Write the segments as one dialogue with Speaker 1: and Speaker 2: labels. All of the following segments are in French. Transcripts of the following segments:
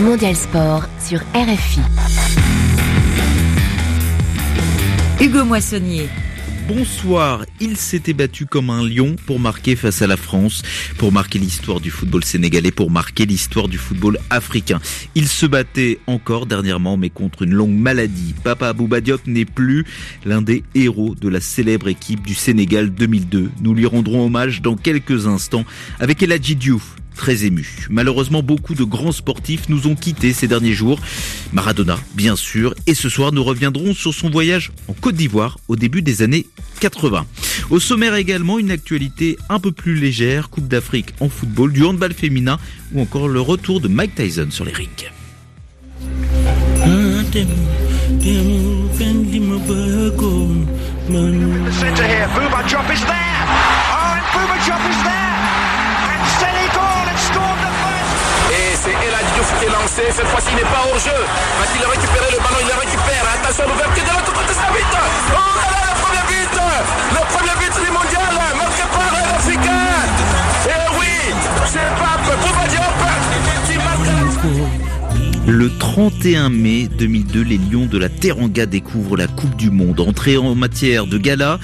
Speaker 1: Mondial Sport sur RFI.
Speaker 2: Hugo Moissonnier.
Speaker 3: Bonsoir, il s'était battu comme un lion pour marquer face à la France, pour marquer l'histoire du football sénégalais, pour marquer l'histoire du football africain. Il se battait encore dernièrement, mais contre une longue maladie. Papa Bouba Diop n'est plus l'un des héros de la célèbre équipe du Sénégal 2002. Nous lui rendrons hommage dans quelques instants avec Eladji Diouf, très ému. Malheureusement, beaucoup de grands sportifs nous ont quittés ces derniers jours. Maradona, bien sûr. Et ce soir, nous reviendrons sur son voyage en Côte d'Ivoire au début des années 80. Au sommaire également, une actualité un peu plus légère, Coupe d'Afrique en football, du handball féminin ou encore le retour de Mike Tyson sur les rings.
Speaker 4: c'est Cette fois-ci, il n'est pas hors jeu. Va-t-il récupérer le ballon? Il le récupère. Attention, l'ouverture de l'autre côté, ça vite. Oh là là, le premier but Le premier but du mondial, marqué par l'Africain. Et oui, c'est Pape Bouba qui marque
Speaker 3: Le 31 mai 2002, les Lions de la Teranga découvrent la Coupe du Monde. Entrée en matière de gala,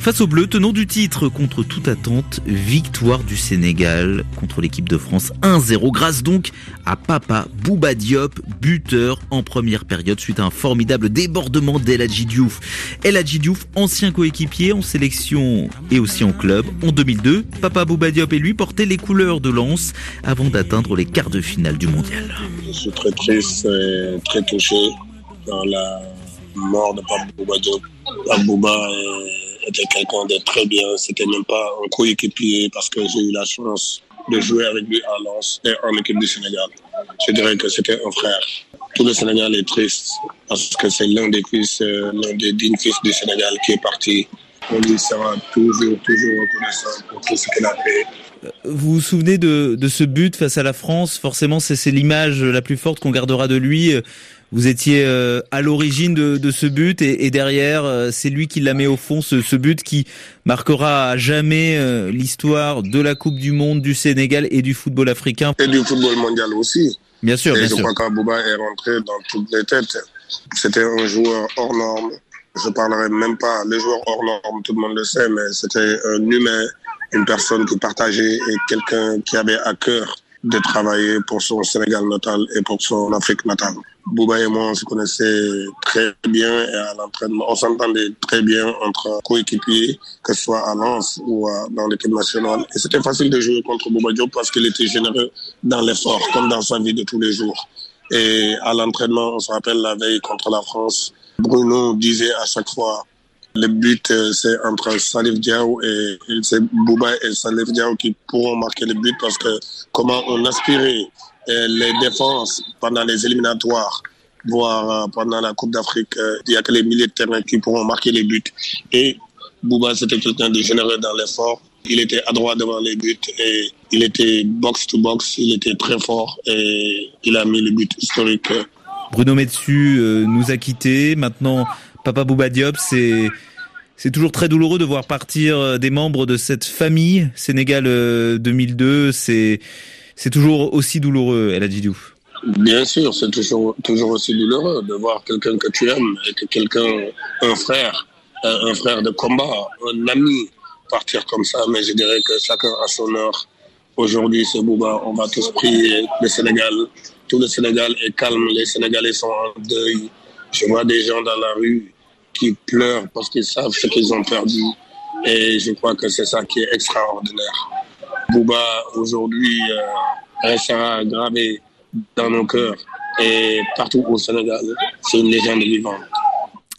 Speaker 3: Face aux Bleus, tenant du titre contre toute attente, victoire du Sénégal contre l'équipe de France 1-0 grâce donc à Papa Bouba Diop, buteur en première période suite à un formidable débordement d'Eladji Diouf. Eladji Diouf, ancien coéquipier en sélection et aussi en club. En 2002, Papa Bouba Diop et lui portaient les couleurs de Lens avant d'atteindre les quarts de finale du mondial.
Speaker 5: Je suis très triste très touché dans la mort de Papa était quelqu'un de très bien. C'était même pas un coéquipier parce que j'ai eu la chance de jouer avec lui à Lens et en équipe du Sénégal. Je dirais que c'était un frère. Tout le Sénégal est triste parce que c'est l'un des fils, l'un des dignes fils du Sénégal qui est parti. On lui sera toujours, toujours reconnaissant pour tout ce qu'il a fait.
Speaker 3: Vous vous souvenez de, de ce but face à la France? Forcément, c'est l'image la plus forte qu'on gardera de lui. Vous étiez euh, à l'origine de, de, ce but et, et derrière, euh, c'est lui qui la met au fond, ce, ce, but qui marquera à jamais euh, l'histoire de la Coupe du Monde, du Sénégal et du football africain.
Speaker 5: Et du football mondial aussi.
Speaker 3: Bien sûr,
Speaker 5: et
Speaker 3: bien
Speaker 5: je
Speaker 3: sûr.
Speaker 5: crois qu'Abouba est rentré dans toutes les têtes. C'était un joueur hors norme. Je parlerai même pas, les joueurs hors norme, tout le monde le sait, mais c'était un humain, une personne qui partageait et quelqu'un qui avait à cœur de travailler pour son Sénégal natal et pour son Afrique natale. Bouba et moi, on se connaissait très bien et à l'entraînement, on s'entendait très bien entre coéquipiers, que ce soit à Lens ou dans l'équipe nationale. Et c'était facile de jouer contre Bouba Diop parce qu'il était généreux dans l'effort, comme dans sa vie de tous les jours. Et à l'entraînement, on se rappelle la veille contre la France, Bruno disait à chaque fois, le but, c'est entre Salif Diao et c'est Bouba et Salif Diao qui pourront marquer le but parce que comment on aspirait les défenses pendant les éliminatoires, voire pendant la Coupe d'Afrique, il y a que les milliers de terrains qui pourront marquer les buts. Et Bouba, c'était quelqu'un de généreux dans l'effort. Il était adroit devant les buts et il était box to box, il était très fort et il a mis le but historique.
Speaker 3: Bruno Metsu nous a quittés. Maintenant, Papa Bouba Diop, c'est c'est toujours très douloureux de voir partir des membres de cette famille. Sénégal 2002, c'est c'est toujours aussi douloureux, El Hadji.
Speaker 5: Bien sûr, c'est toujours toujours aussi douloureux de voir quelqu'un que tu aimes quelqu'un, un frère, un frère de combat, un ami partir comme ça. Mais je dirais que chacun a son heure. Aujourd'hui, c'est Bouba. On va tous prier le Sénégal. Tout le Sénégal est calme. Les Sénégalais sont en deuil. Je vois des gens dans la rue qui pleurent parce qu'ils savent ce qu'ils ont perdu. Et je crois que c'est ça qui est extraordinaire. Bouba, aujourd'hui, euh, restera gravé dans nos cœurs et partout au Sénégal. C'est une légende vivante.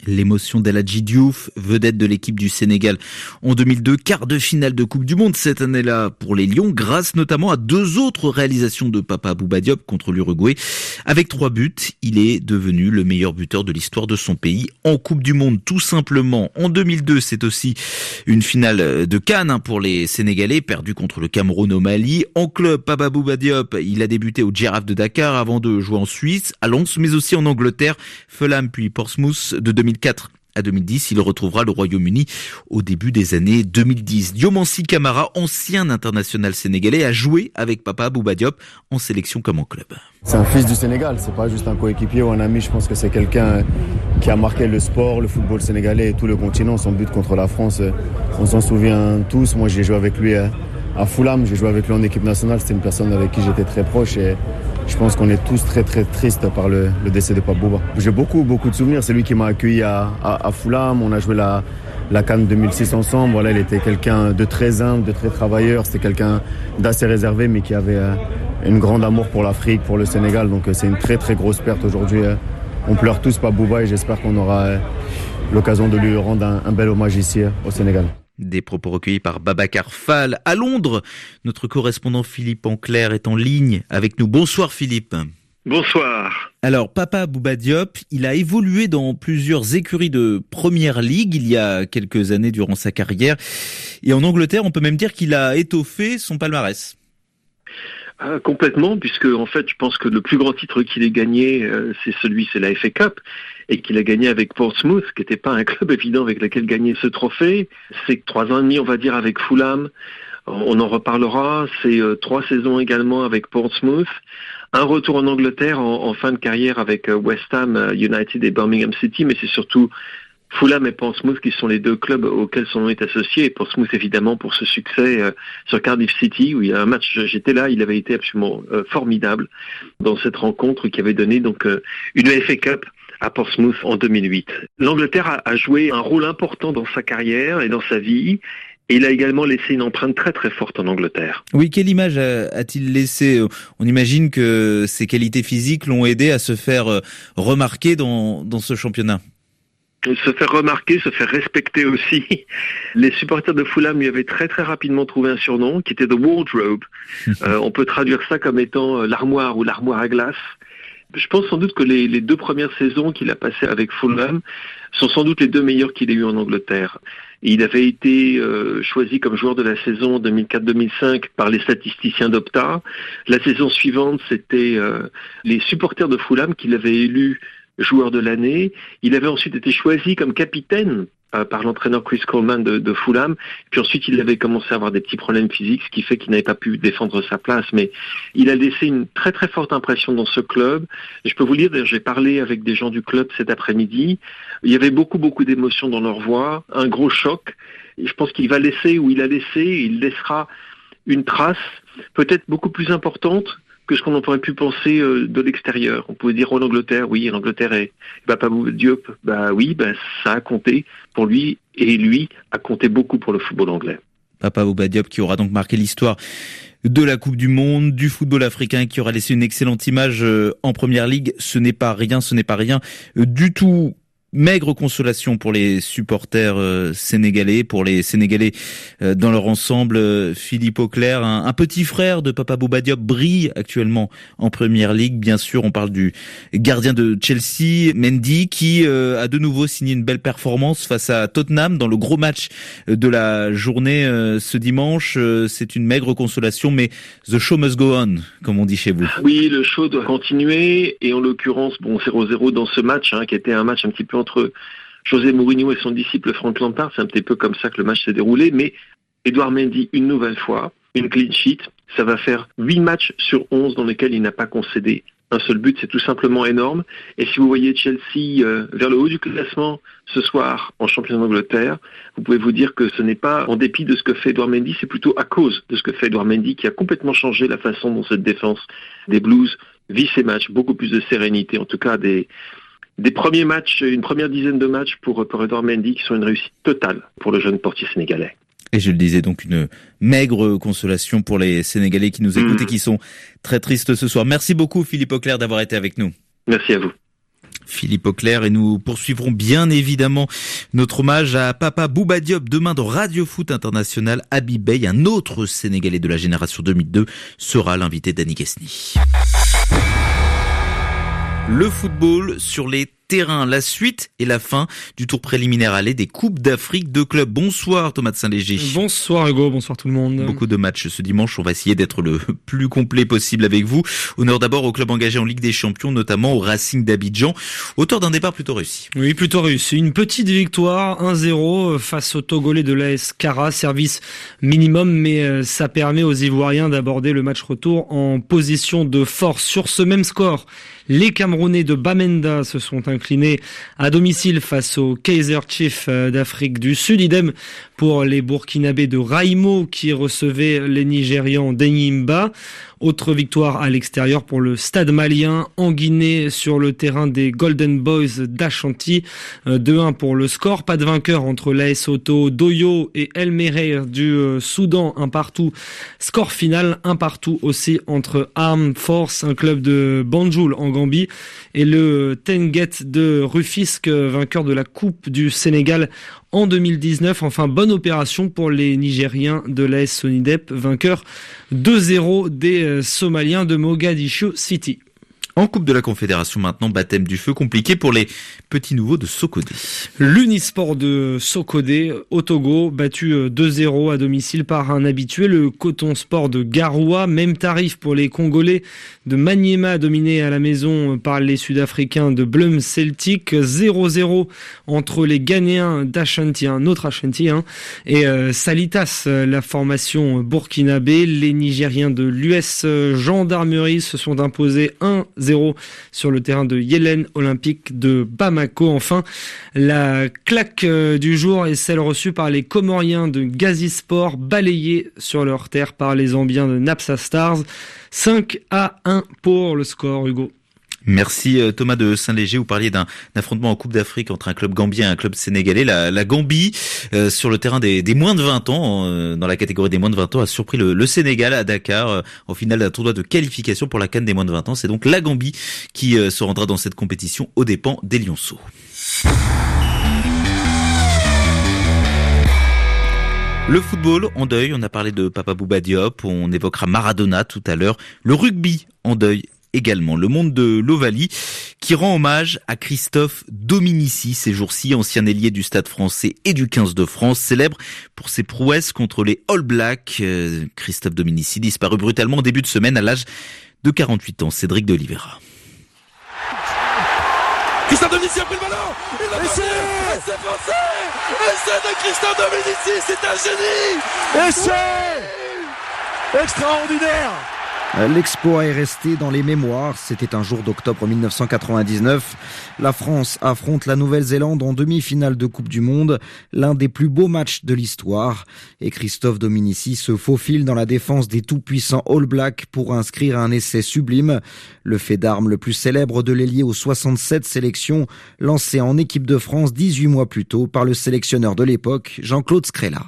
Speaker 3: L'émotion d'Eladji Diouf, vedette de l'équipe du Sénégal en 2002, quart de finale de Coupe du Monde cette année-là pour les Lions, grâce notamment à deux autres réalisations de Papa Bouba Diop contre l'Uruguay. Avec trois buts, il est devenu le meilleur buteur de l'histoire de son pays en Coupe du Monde, tout simplement. En 2002, c'est aussi une finale de Cannes pour les Sénégalais, perdu contre le Cameroun au Mali. En club, Papa Bouba Diop, il a débuté au Giraffe de Dakar avant de jouer en Suisse, à Lens, mais aussi en Angleterre, Fulham puis Portsmouth de 2004 à 2010. Il retrouvera le Royaume-Uni au début des années 2010. Diomansi Kamara, ancien international sénégalais, a joué avec Papa Bouba Diop en sélection comme en club.
Speaker 6: C'est un fils du Sénégal, c'est pas juste un coéquipier ou un ami. Je pense que c'est quelqu'un qui a marqué le sport, le football sénégalais et tout le continent. Son but contre la France, on s'en souvient tous. Moi, j'ai joué avec lui à Fulham, j'ai joué avec lui en équipe nationale. C'était une personne avec qui j'étais très proche je pense qu'on est tous très très tristes par le, décès de Pape Bouba. J'ai beaucoup beaucoup de souvenirs. C'est lui qui m'a accueilli à, à, Fulham. On a joué la, la Cannes 2006 ensemble. Voilà, il était quelqu'un de très humble, de très travailleur. C'était quelqu'un d'assez réservé, mais qui avait euh, une grande amour pour l'Afrique, pour le Sénégal. Donc euh, c'est une très très grosse perte aujourd'hui. Euh. On pleure tous Pape Bouba et j'espère qu'on aura l'occasion de lui rendre un bel hommage ici au Sénégal.
Speaker 3: Des propos recueillis par Babacar Fall à Londres. Notre correspondant Philippe Anclair est en ligne avec nous. Bonsoir Philippe.
Speaker 7: Bonsoir.
Speaker 3: Alors, Papa Bouba Diop, il a évolué dans plusieurs écuries de première ligue il y a quelques années durant sa carrière. Et en Angleterre, on peut même dire qu'il a étoffé son palmarès.
Speaker 7: Ah, complètement, puisque en fait, je pense que le plus grand titre qu'il ait gagné, euh, c'est celui, c'est la FA Cup, et qu'il a gagné avec Portsmouth, qui n'était pas un club évident avec lequel gagner ce trophée. C'est trois ans et demi, on va dire, avec Fulham. On en reparlera. C'est euh, trois saisons également avec Portsmouth. Un retour en Angleterre en, fin de carrière avec euh, West Ham United et Birmingham City, mais c'est surtout Fulham et Portsmouth qui sont les deux clubs auxquels son nom est associé. Et Portsmouth évidemment pour ce succès euh, sur Cardiff City où il y a un match, j'étais là, il avait été absolument euh, formidable dans cette rencontre qui avait donné donc euh, une FA Cup à Portsmouth en 2008. L'Angleterre a, joué un rôle important dans sa carrière et dans sa vie. Et il a également laissé une empreinte très très forte en Angleterre.
Speaker 3: Oui, quelle image a-t-il laissé On imagine que ses qualités physiques l'ont aidé à se faire remarquer dans, dans ce championnat?
Speaker 7: Se faire remarquer, se faire respecter aussi. Les supporters de Fulham lui avaient très très rapidement trouvé un surnom qui était The Wardrobe. Euh, on peut traduire ça comme étant euh, l'armoire ou l'armoire à glace. Je pense sans doute que les, deux premières saisons qu'il a passées avec Fulham sont sans doute les deux meilleures qu'il ait eues en Angleterre. il avait été euh, choisi comme joueur de la saison 2004-2005 par les statisticiens d'Opta. La saison suivante, c'était les supporters de Fulham qui l'avaient élu joueur de l'année. Il avait ensuite été choisi comme capitaine euh, par l'entraîneur Chris Coleman de, Fulham. Puis ensuite, il avait commencé à avoir des petits problèmes physiques, ce qui fait qu'il n'avait pas pu défendre sa place. Mais il a laissé une très très forte impression dans ce club. je peux vous dire, j'ai parlé avec des gens du club cet après-midi. Il y avait beaucoup beaucoup d'émotions dans leur voix, un gros choc. Je pense qu'il va laisser, ou il a laissé, il laissera une trace peut-être beaucoup plus importante que ce qu'on aurait pu penser euh, de l'extérieur. On pouvait dire en Angleterre, oui, l'Angleterre est Papa Diop, bah oui, bah, ça a compté pour lui et lui a compté beaucoup pour le football anglais.
Speaker 3: Papa Bouba Diop qui aura donc marqué l'histoire de la Coupe du Monde, du football africain, qui aura laissé une excellente image euh, en Première Ligue. Ce n'est pas rien, ce n'est pas rien euh, du tout maigre consolation pour les supporters euh, sénégalais, pour les Sénégalais euh, dans leur ensemble. Euh, Philippe Auclair, un, petit frère de Papa Bouba Diop, brille actuellement en Première Ligue. Bien sûr, on parle du gardien de Chelsea, Mendy, qui a de nouveau signé une belle performance face à Tottenham dans le gros match de la journée ce dimanche. C'est une maigre consolation, mais the show must go on, comme on dit chez vous.
Speaker 7: Oui, le show doit continuer, et en l'occurrence, bon, 0-0 dans ce match, hein, qui était un match un petit peu entre José Mourinho et son disciple Frank Lampard. C'est un petit peu comme ça que le match s'est déroulé. Mais Edouard Mendy, une nouvelle fois, une clean sheet. Ça va faire 8 matchs sur 11 dans lesquels il n'a pas concédé un seul but. C'est tout simplement énorme. Et si vous voyez Chelsea euh, vers le haut du classement ce soir en championnat d'Angleterre, vous pouvez vous dire que ce n'est pas en dépit de ce que fait Edouard Mendy, c'est plutôt à cause de ce que fait Edouard Mendy qui a complètement changé la façon dont cette défense des Blues vit ses matchs. Beaucoup plus de sérénité, en tout cas des, des premiers matchs, une première dizaine de matchs pour, pour Edouard Mendy qui sont une réussite totale pour le jeune portier sénégalais.
Speaker 3: Et je le disais donc une maigre consolation pour les Sénégalais qui nous écoutent et qui sont très tristes ce soir. Merci beaucoup Philippe Auclair d'avoir été avec nous.
Speaker 7: Merci à vous.
Speaker 3: Philippe Auclair et nous poursuivrons bien évidemment notre hommage à Papa Bouba Diop demain dans Radio Foot International. Habib Bey, un autre Sénégalais de la génération 2002, sera l'invité d'Annie Kesny. Le football sur les terrain. La suite et la fin du tour préliminaire aller des Coupes d'Afrique de clubs. Bonsoir Thomas de Saint-Léger.
Speaker 8: Bonsoir Hugo, bonsoir tout le monde.
Speaker 3: Beaucoup de matchs ce dimanche. On va essayer d'être le plus complet possible avec vous. Honneur d'abord au club engagé en Ligue des Champions, notamment au Racing d'Abidjan, auteur d'un départ plutôt réussi.
Speaker 8: Oui, plutôt réussi. Une petite victoire 1-0 face au Togolais de l'AS Cara, service minimum, mais euh, ça permet aux Ivoiriens d'aborder le match retour en position de force. Sur ce même score, les Camerounais de Bamenda se sont inclinés à domicile face au Kaiser Chief euh, d'Afrique du Sud. Idem pour les Burkinabés de Raimo qui recevaient les Nigérians d'Enyimba. Autre victoire à l'extérieur pour le Stade malien en Guinée sur le terrain des Golden Boys d'Ashanti. 2-1 euh, pour le score. Pas de vainqueur entre l'AS Auto, Doyo et El Merer du euh, Soudan. Un partout. Score final, un partout aussi entre Armed Force, un club de Banjul en Gambie, et le Tenget de Rufisque, vainqueur de la Coupe du Sénégal en 2019. Enfin, bonne opération pour les Nigériens de l'AS Sonidep, vainqueur 2-0 des euh, Somaliens de Mogadishu City.
Speaker 3: En Coupe de la Confédération maintenant, baptême du feu compliqué pour les petits nouveaux de Sokodé.
Speaker 8: L'Unisport de Sokodé au Togo, battu 2-0 euh, à domicile par un habitué, le Coton Sport de Garoua, même tarif pour les Congolais de Maniema, dominé à la maison par les Sud-Africains de Blum Celtic, 0-0 entre les Ghanéens d'Ashanti, un autre Ashanti, hein, et euh, Salitas, la formation burkinabé. Les Nigériens de l'US Gendarmerie se sont imposés 1 0 sur le terrain de Yellen Olympique de Bamako. Enfin, la claque euh, du jour est celle reçue par les Comoriens de Gazisport, balayés sur leur terre par les Zambiens de Napsa Stars. 5 à 1 pour le score, Hugo.
Speaker 3: Merci euh, Thomas de Saint-Léger. Vous parliez d'un affrontement en Coupe d'Afrique entre un club gambien et un club sénégalais. La, Gambie, euh, sur le terrain des, moins de 20 ans, euh, dans la catégorie des moins de 20 ans, a surpris le, Sénégal à Dakar en finale d'un tournoi de qualification pour la Cannes des moins de 20 ans. C'est donc la Gambie qui se rendra dans cette compétition aux dépens des Lionceaux. Le football en deuil, on a parlé de Papa Bouba Diop, on évoquera Maradona tout à l'heure. Le rugby en deuil également. Le monde de l'Ovalie qui rend hommage à Christophe Dominici ces jours-ci, ancien ailier du Stade français et du 15 de France, célèbre pour ses prouesses contre les All Blacks. Euh, Christophe Dominici disparu brutalement au début de semaine à l'âge de 48 ans. Cédric de Oliveira.
Speaker 9: Christophe Dominici a pris le ballon Il l'a c'est français c'est de Christophe Dominici, c'est un génie
Speaker 10: Essai Extraordinaire
Speaker 11: L'exploit est resté dans les mémoires. C'était un jour d'octobre 1999. La France affronte la Nouvelle-Zélande en demi-finale de Coupe du Monde, l'un des plus beaux matchs de l'histoire. Et Christophe Dominici se faufile dans la défense des tout-puissants All Blacks pour inscrire un essai sublime. Le fait d'armes le plus célèbre de l'ailier aux 67 sélections, lancé en équipe de France 18 mois plus tôt par le sélectionneur de l'époque, Jean-Claude Scrella.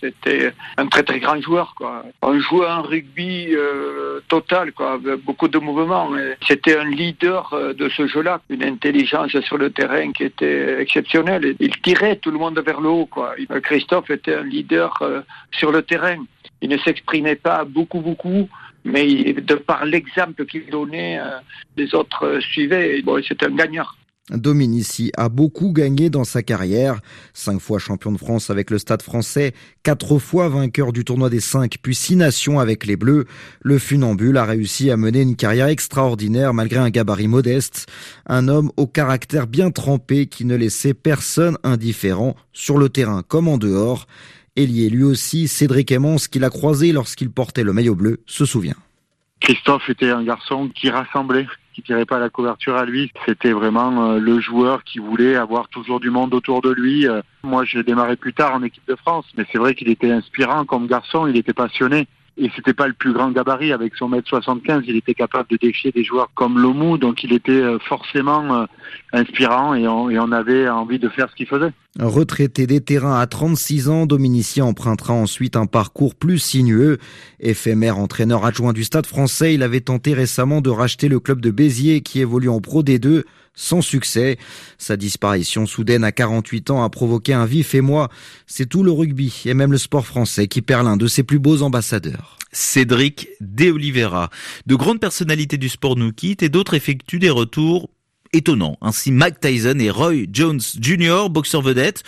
Speaker 12: C'était un très très grand joueur, quoi. On jouait un rugby euh, total, quoi, avec beaucoup de mouvements. C'était un leader euh, de ce jeu-là, une intelligence sur le terrain qui était exceptionnelle. Il tirait tout le monde vers le haut, quoi. Christophe était un leader euh, sur le terrain. Il ne s'exprimait pas beaucoup, beaucoup, mais de par l'exemple qu'il donnait, les autres suivaient. C'était un gagnant.
Speaker 11: Dominici a beaucoup gagné dans sa carrière. Cinq fois champion de France avec le Stade français, quatre fois vainqueur du tournoi des cinq, puis six nations avec les Bleus. Le funambule a réussi à mener une carrière extraordinaire malgré un gabarit modeste. Un homme au caractère bien trempé qui ne laissait personne indifférent sur le terrain comme en dehors. Ailier lui aussi, Cédric Emmons, qu'il a croisé lorsqu'il portait le maillot bleu, se souvient.
Speaker 13: Christophe était un garçon qui rassemblait, qui tirait pas la couverture à lui. C'était vraiment euh, le joueur qui voulait avoir toujours du monde autour de lui. Euh, moi, j'ai démarré plus tard en équipe de France, mais c'est vrai qu'il était inspirant comme garçon, il était passionné et c'était pas le plus grand gabarit avec son mètre 75 il était capable de déchirer des joueurs comme Lomou donc il était euh, forcément inspirant et on, avait envie de faire ce qu'il faisait.
Speaker 11: Retraité des terrains à 36 ans, Dominici empruntera ensuite un parcours plus sinueux. Éphémère entraîneur adjoint du Stade français, il avait tenté récemment de racheter le club de Béziers qui évolue en Pro D2 sans succès. Sa disparition soudaine à 48 ans a provoqué un vif émoi. C'est tout le rugby et même le sport français qui perd l'un de ses plus beaux ambassadeurs.
Speaker 3: Cédric De Oliveira. De grandes personnalités du sport nous quittent et d'autres effectuent des retours étonnant. Ainsi, Mike Tyson et Roy Jones Jr., boxeur vedette,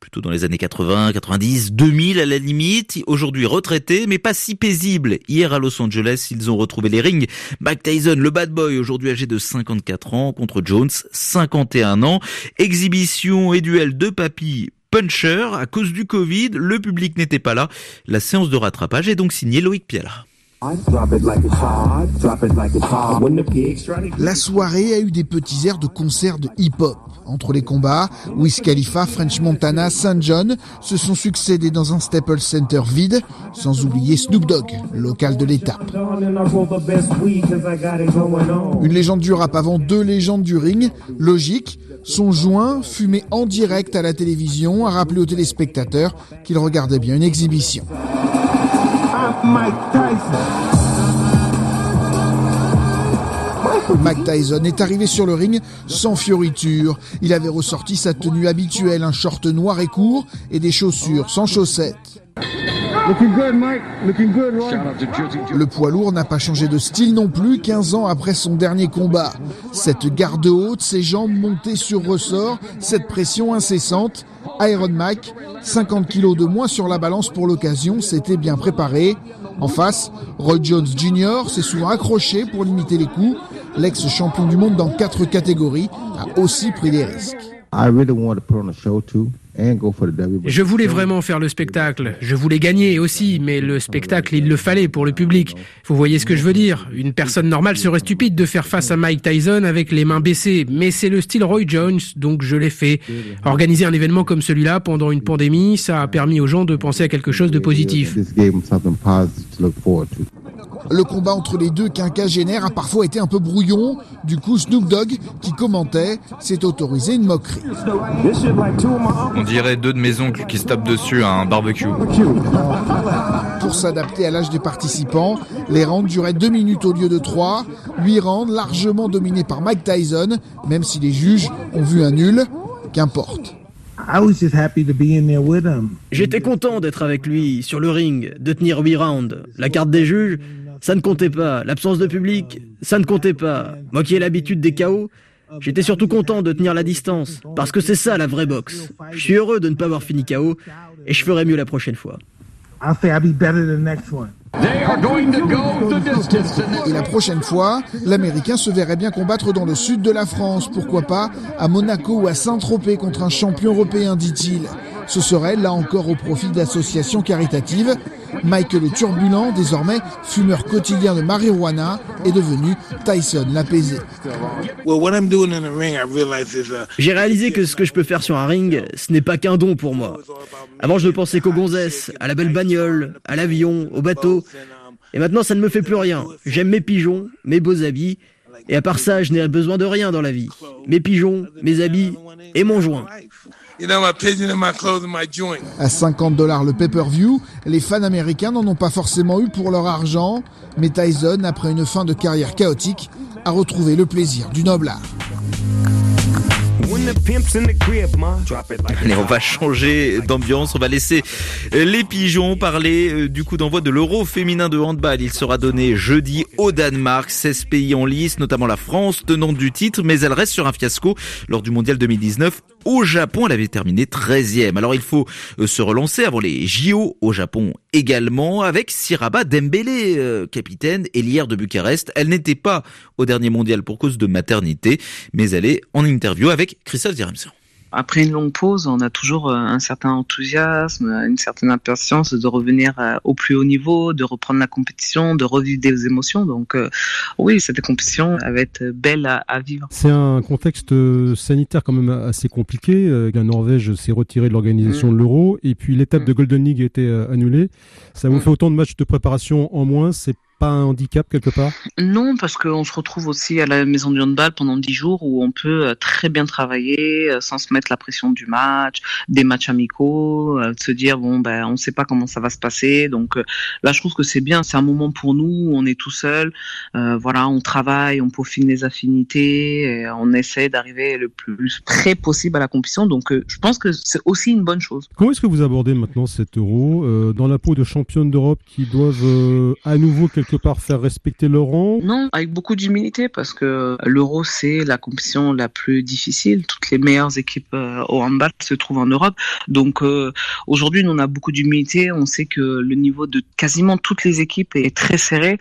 Speaker 3: plutôt dans les années 80, 90, 2000 à la limite, aujourd'hui retraité, mais pas si paisible. Hier à Los Angeles, ils ont retrouvé les rings. Mike Tyson, le bad boy, aujourd'hui âgé de 54 ans, contre Jones, 51 ans. Exhibition et duel de papy puncher. À cause du Covid, le public n'était pas là. La séance de rattrapage est donc signée Loïc Piala.
Speaker 14: La soirée a eu des petits airs de concert de hip-hop. Entre les combats, Wiz Khalifa, French Montana, St. John se sont succédés dans un Staples Center vide, sans oublier Snoop Dogg, local de l'étape. Une légende du rap avant deux légendes du ring, logique, son joint, fumé en direct à la télévision, a rappelé aux téléspectateurs qu'il regardait bien une exhibition. Mike Tyson est arrivé sur le ring sans fioriture. Il avait ressorti sa tenue habituelle, un short noir et court et des chaussures sans chaussettes. Le poids lourd n'a pas changé de style non plus 15 ans après son dernier combat. Cette garde haute, ses jambes montées sur ressort, cette pression incessante. Iron Mike, 50 kilos de moins sur la balance pour l'occasion, s'était bien préparé. En face, Roy Jones Jr. s'est souvent accroché pour limiter les coups. L'ex-champion du monde dans quatre catégories a aussi pris des risques.
Speaker 15: Je voulais vraiment faire le spectacle. Je voulais gagner aussi, mais le spectacle, il le fallait pour le public. Vous voyez ce que je veux dire? Une personne normale serait stupide de faire face à Mike Tyson avec les mains baissées, mais c'est le style Roy Jones, donc je l'ai fait. Organiser un événement comme celui-là pendant une pandémie, ça a permis aux gens de penser à quelque chose de positif.
Speaker 14: Le combat entre les deux quinquagénaires a parfois été un peu brouillon. Du coup, Snoop Dogg, qui commentait, s'est autorisé une moquerie.
Speaker 16: On dirait deux de mes oncles qui se tapent dessus à un barbecue.
Speaker 14: Pour s'adapter à l'âge des participants, les rounds duraient deux minutes au lieu de trois. Huit rounds largement dominés par Mike Tyson, même si les juges ont vu un nul. Qu'importe.
Speaker 17: J'étais content d'être avec lui sur le ring, de tenir huit rounds. La carte des juges, ça ne comptait pas. L'absence de public, ça ne comptait pas. Moi qui ai l'habitude des chaos, j'étais surtout content de tenir la distance. Parce que c'est ça la vraie boxe. Je suis heureux de ne pas avoir fini chaos et je ferai mieux la prochaine fois.
Speaker 14: Et la prochaine fois, l'Américain se verrait bien combattre dans le sud de la France, pourquoi pas à Monaco ou à Saint-Tropez contre un champion européen, dit-il. Ce serait là encore au profit d'associations caritatives. Michael le Turbulent, désormais fumeur quotidien de marijuana, est devenu Tyson l'apaisé.
Speaker 17: J'ai réalisé que ce que je peux faire sur un ring, ce n'est pas qu'un don pour moi. Avant, je ne pensais qu'aux gonzesses, à la belle bagnole, à l'avion, au bateau. Et maintenant, ça ne me fait plus rien. J'aime mes pigeons, mes beaux habits. Et à part ça, je n'ai besoin de rien dans la vie. Mes pigeons, mes habits et mon joint.
Speaker 14: À 50 dollars le pay-per-view, les fans américains n'en ont pas forcément eu pour leur argent, mais Tyson, après une fin de carrière chaotique, a retrouvé le plaisir du noble art.
Speaker 3: Allez, on va changer d'ambiance, on va laisser les pigeons parler euh, du coup d'envoi de l'Euro féminin de handball. Il sera donné jeudi au Danemark, 16 pays en lice, notamment la France, tenante du titre, mais elle reste sur un fiasco lors du mondial 2019 au Japon. Elle avait terminé 13e. Alors il faut euh, se relancer avant les JO au Japon également avec Siraba Dembélé, euh, capitaine et l'hier de Bucarest. Elle n'était pas au dernier mondial pour cause de maternité, mais elle est en interview avec Christophe Diremson
Speaker 18: après une longue pause, on a toujours euh, un certain enthousiasme, une certaine impatience de revenir euh, au plus haut niveau, de reprendre la compétition, de revivre des émotions. Donc euh, oui, cette compétition va être belle à, vivre.
Speaker 19: C'est un contexte sanitaire quand même assez compliqué. La Norvège s'est retirée de l'organisation de l'Euro et puis l'étape de Golden League a été annulée. Ça vous fait autant de matchs de préparation en moins. C'est pas un handicap quelque part
Speaker 18: Non, parce qu'on se retrouve aussi à la maison du handball pendant 10 jours où on peut euh, très bien travailler euh, sans se mettre la pression du match, des matchs amicaux, euh, se dire bon ben on ne sait pas comment ça va se passer. Donc là, je trouve que c'est bien, c'est un moment pour nous, on est tout seul, voilà, on travaille, on peaufine les affinités, on essaie d'arriver le plus près possible à la compétition. Donc je pense que c'est aussi une bonne chose.
Speaker 19: Comment est-ce que vous abordez maintenant cet euro dans la peau de championnes d'Europe qui doivent à nouveau quelque quelque part faire respecter leur rang
Speaker 18: Non, avec beaucoup d'humilité parce que l'Euro c'est la compétition la plus difficile. Toutes les meilleures équipes euh, au handball se trouvent en Europe. Donc euh, aujourd'hui, nous on a beaucoup d'humilité. On sait que le niveau de quasiment toutes les équipes est très serré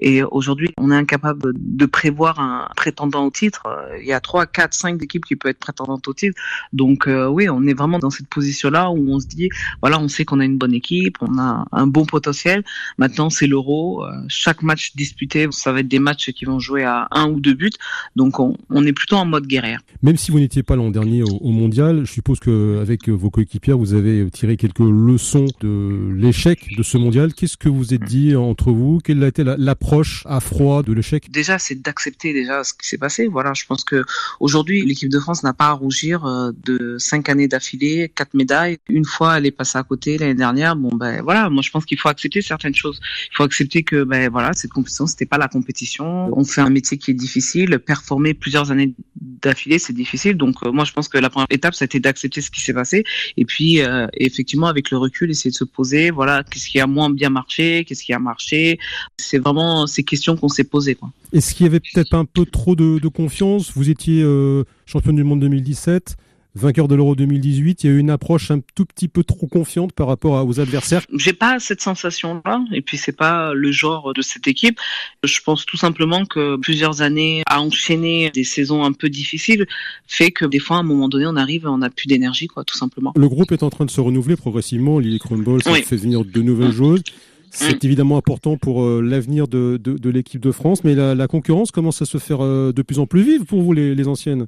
Speaker 18: et aujourd'hui, on est incapable de prévoir un prétendant au titre. Il y a 3, 4, 5 équipes qui peuvent être prétendantes au titre. Donc euh, oui, on est vraiment dans cette position-là où on se dit, voilà, on sait qu'on a une bonne équipe, on a un bon potentiel. Maintenant, c'est l'euro. Euh, chaque match disputé, ça va être des matchs qui vont jouer à un ou deux buts. Donc on, on est plutôt en mode guerrière.
Speaker 19: Même si vous n'étiez pas l'an dernier au, au, mondial, je suppose que avec vos coéquipiers, vous avez tiré quelques leçons de l'échec de ce mondial. Qu'est-ce que vous êtes dit entre vous? Quelle a été l'approche à froid de l'échec
Speaker 18: Déjà, c'est d'accepter déjà ce qui s'est passé. Voilà, je pense que aujourd'hui, l'équipe de France n'a pas à rougir euh, de cinq années d'affilée, quatre médailles. Une fois, elle est passée à côté l'année dernière. Bon, ben voilà, moi je pense qu'il faut accepter certaines choses. Il faut accepter que ben voilà, cette compétition, c'était pas la compétition. On fait un métier qui est difficile. Performer plusieurs années d'affilée, c'est difficile. Donc euh, moi, je pense que la première étape, été d'accepter ce qui s'est passé. Et puis, euh, effectivement, avec le recul, essayer de se poser. Voilà, qu'est-ce qui a moins bien marché, qu'est-ce qui a marché? C'est vraiment ces questions qu'on s'est posées.
Speaker 19: Est-ce qu'il y avait peut-être un peu trop de, de confiance? Vous étiez euh, champion du monde 2017 vainqueur de l'Euro 2018, il y a eu une approche un tout petit peu trop confiante par rapport aux adversaires?
Speaker 18: J'ai pas cette sensation-là, et puis c'est pas le genre de cette équipe. Je pense tout simplement que plusieurs années à enchaîner des saisons un peu difficiles fait que des fois, à un moment donné, on arrive et on n'a plus d'énergie, quoi, tout simplement.
Speaker 19: Le groupe est en train de se renouveler progressivement. Lily Kronball, ça fait venir de nouvelles joueuses. C'est évidemment important pour euh, l'avenir de, de, de l'équipe de France, mais la, la, concurrence commence à se faire euh, de plus en plus vive pour vous, les, les anciennes?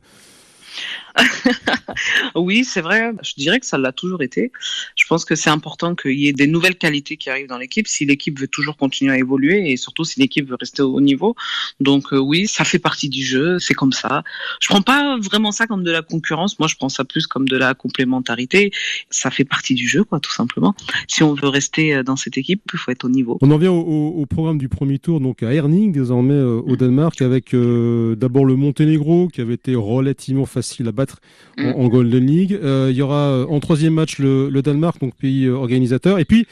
Speaker 18: oui, c'est vrai. Je dirais que ça l'a toujours été. Je pense que c'est important qu'il y ait des nouvelles qualités qui arrivent dans l'équipe si l'équipe veut toujours continuer à évoluer et surtout si l'équipe veut rester au niveau. Donc euh, oui, ça fait partie du jeu, c'est comme ça. Je prends pas vraiment ça comme de la concurrence. Moi, je prends ça plus comme de la complémentarité. Ça fait partie du jeu, quoi, tout simplement. Si on veut rester euh, dans cette équipe, il faut être au niveau.
Speaker 19: On en vient au, programme du premier tour, donc à Herning, désormais euh, au Danemark, avec d'abord le Monténégro qui avait été relativement facile à battre en, en Golden League. Euh, il y aura euh, en troisième match le, le, Danemark, donc pays organisateur, et puis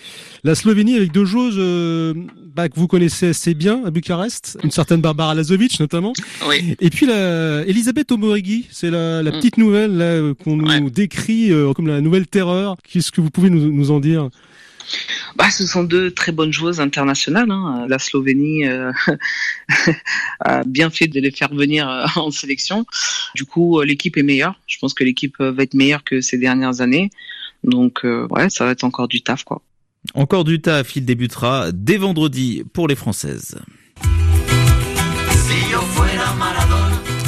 Speaker 19: la Slovénie avec deux joueuses euh, bah, que vous connaissez assez bien à Bucarest, une certaine Barbara Lazovic notamment,
Speaker 18: oui.
Speaker 19: et puis la Elisabeth Omorigi, c'est la, la, petite nouvelle qu'on nous ouais. décrit comme la nouvelle terreur. Qu'est-ce que vous pouvez nous, nous en dire?
Speaker 18: Bah, ce sont deux très bonnes joueuses internationales. Hein. La Slovénie euh, a bien fait de les faire venir euh, en sélection. Du coup, l'équipe est meilleure. Je pense que l'équipe va être meilleure que ces dernières années. Donc, euh, ouais, ça va être encore du taf, quoi.
Speaker 3: Encore du taf. Il débutera dès vendredi pour les Françaises.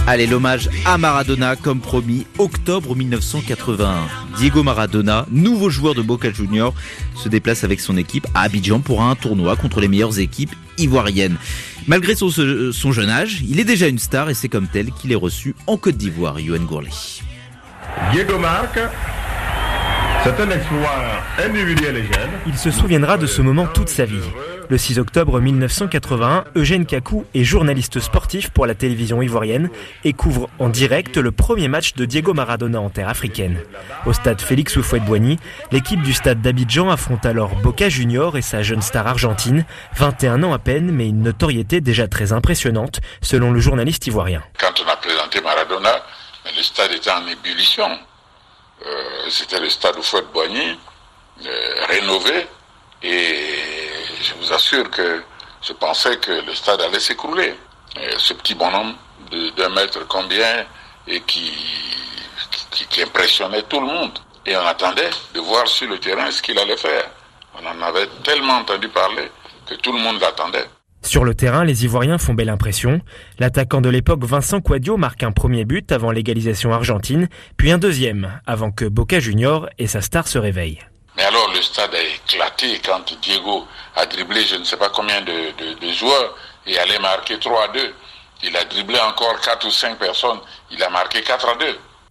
Speaker 3: Allez, l'hommage à Maradona, comme promis, octobre 1981. Diego Maradona, nouveau joueur de Boca Juniors, se déplace avec son équipe à Abidjan pour un tournoi contre les meilleures équipes ivoiriennes. Malgré son, son jeune âge, il est déjà une star et c'est comme tel qu'il est reçu en Côte d'Ivoire, Yoann Gourley.
Speaker 20: Diego marque. C'est un exploit individuel et jeune.
Speaker 21: Il se souviendra de ce moment toute sa vie. Le 6 octobre 1981, Eugène Kakou est journaliste sportif pour la télévision ivoirienne et couvre en direct le premier match de Diego Maradona en terre africaine. Au stade Félix Houphouët-Boigny, l'équipe du stade d'Abidjan affronte alors Boca Junior et sa jeune star argentine, 21 ans à peine mais une notoriété déjà très impressionnante selon le journaliste ivoirien.
Speaker 22: Quand on a présenté Maradona, le stade était en ébullition. Euh, C'était le stade Houphouët-Boigny, euh, rénové et je vous assure que je pensais que le stade allait s'écrouler. Ce petit bonhomme de deux mètres combien et qui, impressionnait tout le monde. Et on attendait de voir sur le terrain ce qu'il allait faire. On en avait tellement entendu parler que tout le monde l'attendait.
Speaker 21: Sur le terrain, les Ivoiriens font belle impression. L'attaquant de l'époque Vincent Quadio marque un premier but avant l'égalisation argentine, puis un deuxième avant que Boca Junior et sa star se réveillent.
Speaker 22: Mais alors le stade a éclaté quand Diego a dribblé je ne sais pas combien de, de, de joueurs et allait marquer 3 à 2. Il a dribblé encore 4 ou 5 personnes, il a marqué 4 à 2.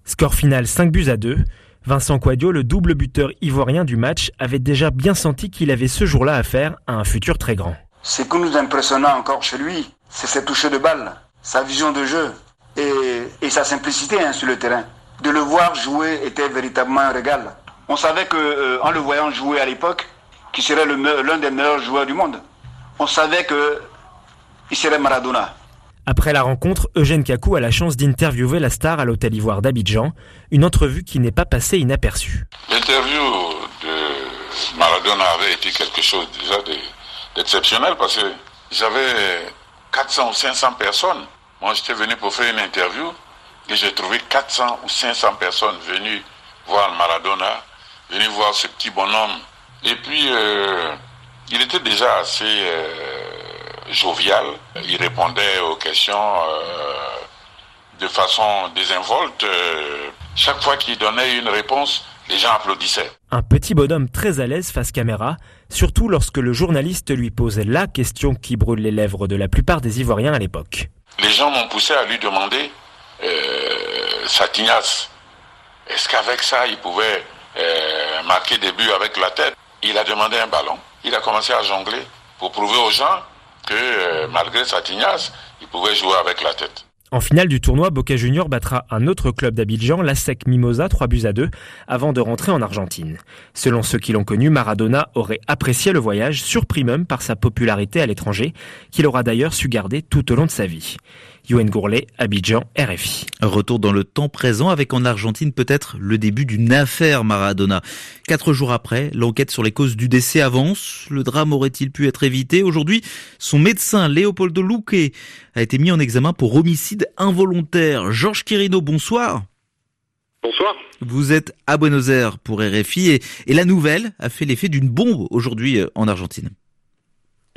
Speaker 21: Score final 5 buts à 2. Vincent Quadio, le double buteur ivoirien du match, avait déjà bien senti qu'il avait ce jour-là affaire à un futur très grand.
Speaker 23: Ce qui nous impressionna encore chez lui, c'est ses touchés de balle, sa vision de jeu et, et sa simplicité hein, sur le terrain. De le voir jouer était véritablement un régal. On savait que, euh, en le voyant jouer à l'époque, qu'il serait l'un des meilleurs joueurs du monde. On savait que il serait Maradona.
Speaker 21: Après la rencontre, Eugène Kakou a la chance d'interviewer la star à l'hôtel Ivoire d'Abidjan, une entrevue qui n'est pas passée inaperçue.
Speaker 22: L'interview de Maradona avait été quelque chose déjà d'exceptionnel parce que j'avais 400 ou 500 personnes. Moi, j'étais venu pour faire une interview et j'ai trouvé 400 ou 500 personnes venues voir Maradona, venues voir ce petit bonhomme. Et puis, euh, il était déjà assez euh, jovial. Il répondait aux questions euh, de façon désinvolte. chaque fois qu'il donnait une réponse, les gens applaudissaient.
Speaker 21: Un petit bonhomme très à l'aise face caméra, surtout lorsque le journaliste lui posait la question qui brûle les lèvres de la plupart des Ivoiriens à l'époque.
Speaker 22: Les gens m'ont poussé à lui demander, euh, est-ce qu'avec ça, il pouvait marquer des avec la tête Il a demandé un ballon. Il a commencé à jongler pour prouver aux gens que euh, malgré Satignas, il pouvait jouer avec la tête.
Speaker 21: En finale du tournoi, Boca Junior battra un autre club d'Abidjan, la SEC Mimosa, 3 buts à 2, avant de rentrer en Argentine. Selon ceux qui l'ont connu, Maradona aurait apprécié le voyage, surpris même par sa popularité à l'étranger, qu'il aura d'ailleurs su garder tout au long de sa vie. Yoann Gourlet, Abidjan, RFI.
Speaker 3: Retour dans le temps présent avec en Argentine peut-être le début d'une affaire Maradona. Quatre jours après, l'enquête sur les causes du décès avance. Le drame aurait-il pu être évité Aujourd'hui, son médecin Leopoldo Luque a été mis en examen pour homicide involontaire. Georges Quirino, bonsoir.
Speaker 24: Bonsoir.
Speaker 3: Vous êtes à Buenos Aires pour RFI et la nouvelle a fait l'effet d'une bombe aujourd'hui euh, en Argentine.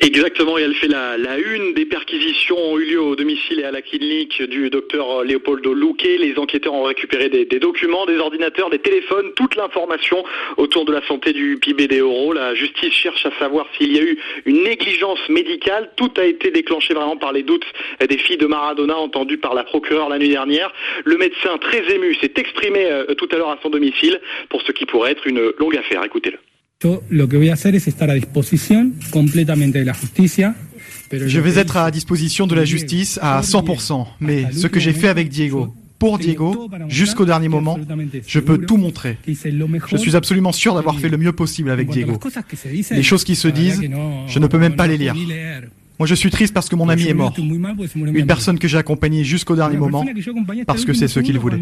Speaker 24: Exactement, et elle fait la, une. Des perquisitions ont eu lieu au domicile et à la clinique du docteur Leopoldo Luque. Les enquêteurs ont récupéré des, documents, des ordinateurs, des téléphones, toute l'information autour de la santé du PIB Euro. La justice cherche à savoir s'il y a eu une négligence médicale. Tout a été déclenché vraiment par les doutes des filles de Maradona entendues par la procureure la nuit dernière. Le médecin, très ému, s'est exprimé euh, tout à l'heure à son domicile pour ce qui pourrait être une longue affaire. Écoutez-le.
Speaker 25: Lo que voy a hacer es estar a disposición completamente de la justicia.
Speaker 26: Je vais être à disposition de la justice à 100%, mais ce que j'ai fait avec Diego, pour Diego, jusqu'au dernier moment, je peux tout montrer. Je suis absolument sûr d'avoir fait le mieux possible avec Diego. Les choses qui se disent, je ne peux même pas les lire. Moi, je suis triste parce que mon ami est mort. Une personne que j'ai accompagnée jusqu'au dernier moment, parce que c'est ce qu'il voulait.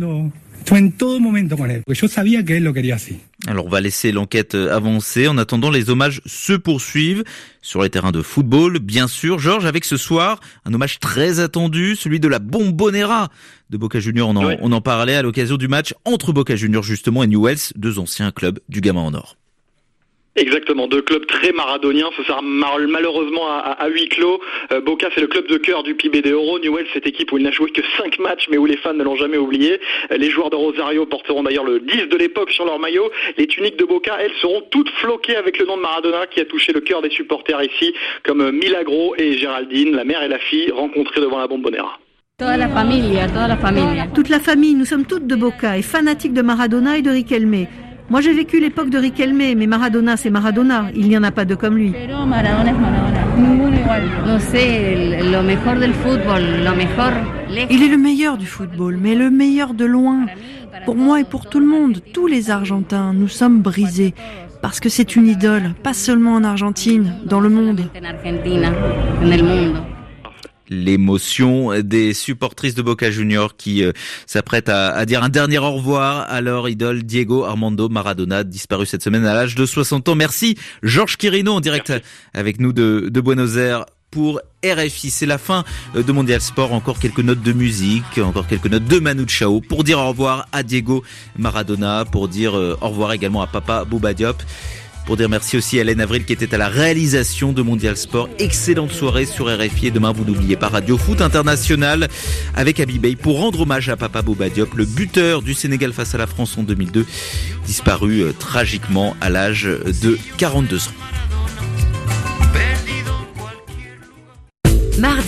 Speaker 3: Alors, on va laisser l'enquête avancer. En attendant, les hommages se poursuivent sur les terrains de football. Bien sûr, Georges, avec ce soir, un hommage très attendu, celui de la Bombonera de Boca Juniors. On en, on en parlait à l'occasion du match entre Boca Juniors, justement, et Newells, deux anciens clubs du Gamin en Or.
Speaker 24: Exactement, deux clubs très maradoniens, ce sera malheureusement à, huis clos. Euh, Boca c'est le club de cœur du PIB des Euro, Newell cette équipe où il n'a joué que 5 matchs mais où les fans ne l'ont jamais oublié. Euh, les joueurs de Rosario porteront d'ailleurs le 10 de l'époque sur leur maillot. Les tuniques de Boca, elles seront toutes floquées avec le nom de Maradona qui a touché le cœur des supporters ici, comme Milagro et Géraldine, la mère et la fille rencontrées devant la Bombonera.
Speaker 27: Toute la famille, toute la famille. Toute la famille, nous sommes toutes de Boca et fanatiques de Maradona et de Riquelme. Moi, j'ai vécu l'époque de Riquelme, mais Maradona, c'est Maradona. Il n'y en a pas deux comme lui. Il est le meilleur du football, mais le meilleur de loin. Pour moi et pour tout le monde, tous les Argentins, nous sommes brisés. Parce que c'est une idole, pas seulement en Argentine, dans le monde
Speaker 3: l'émotion des supportrices de Boca Junior qui euh, s'apprêtent à, dire un dernier au revoir à leur idole Diego Armando Maradona, disparu cette semaine à l'âge de 60 ans. Merci Georges Quirino en direct avec nous de, de Buenos Aires pour RFI. C'est la fin euh, de Mondial Sport. Encore quelques notes de musique, encore quelques notes de Manu Chao pour dire au revoir à Diego Maradona, pour dire euh, au revoir également à Papa Bouba Diop. Pour dire merci aussi à Hélène Avril qui était à la réalisation de Mondial Sport. Excellente soirée sur RFI et demain vous n'oubliez pas Radio Foot International avec Abibey pour rendre hommage à Papa Bobadiop, le buteur du Sénégal face à la France en 2002, disparu euh, tragiquement à l'âge de 42 ans. Mardi.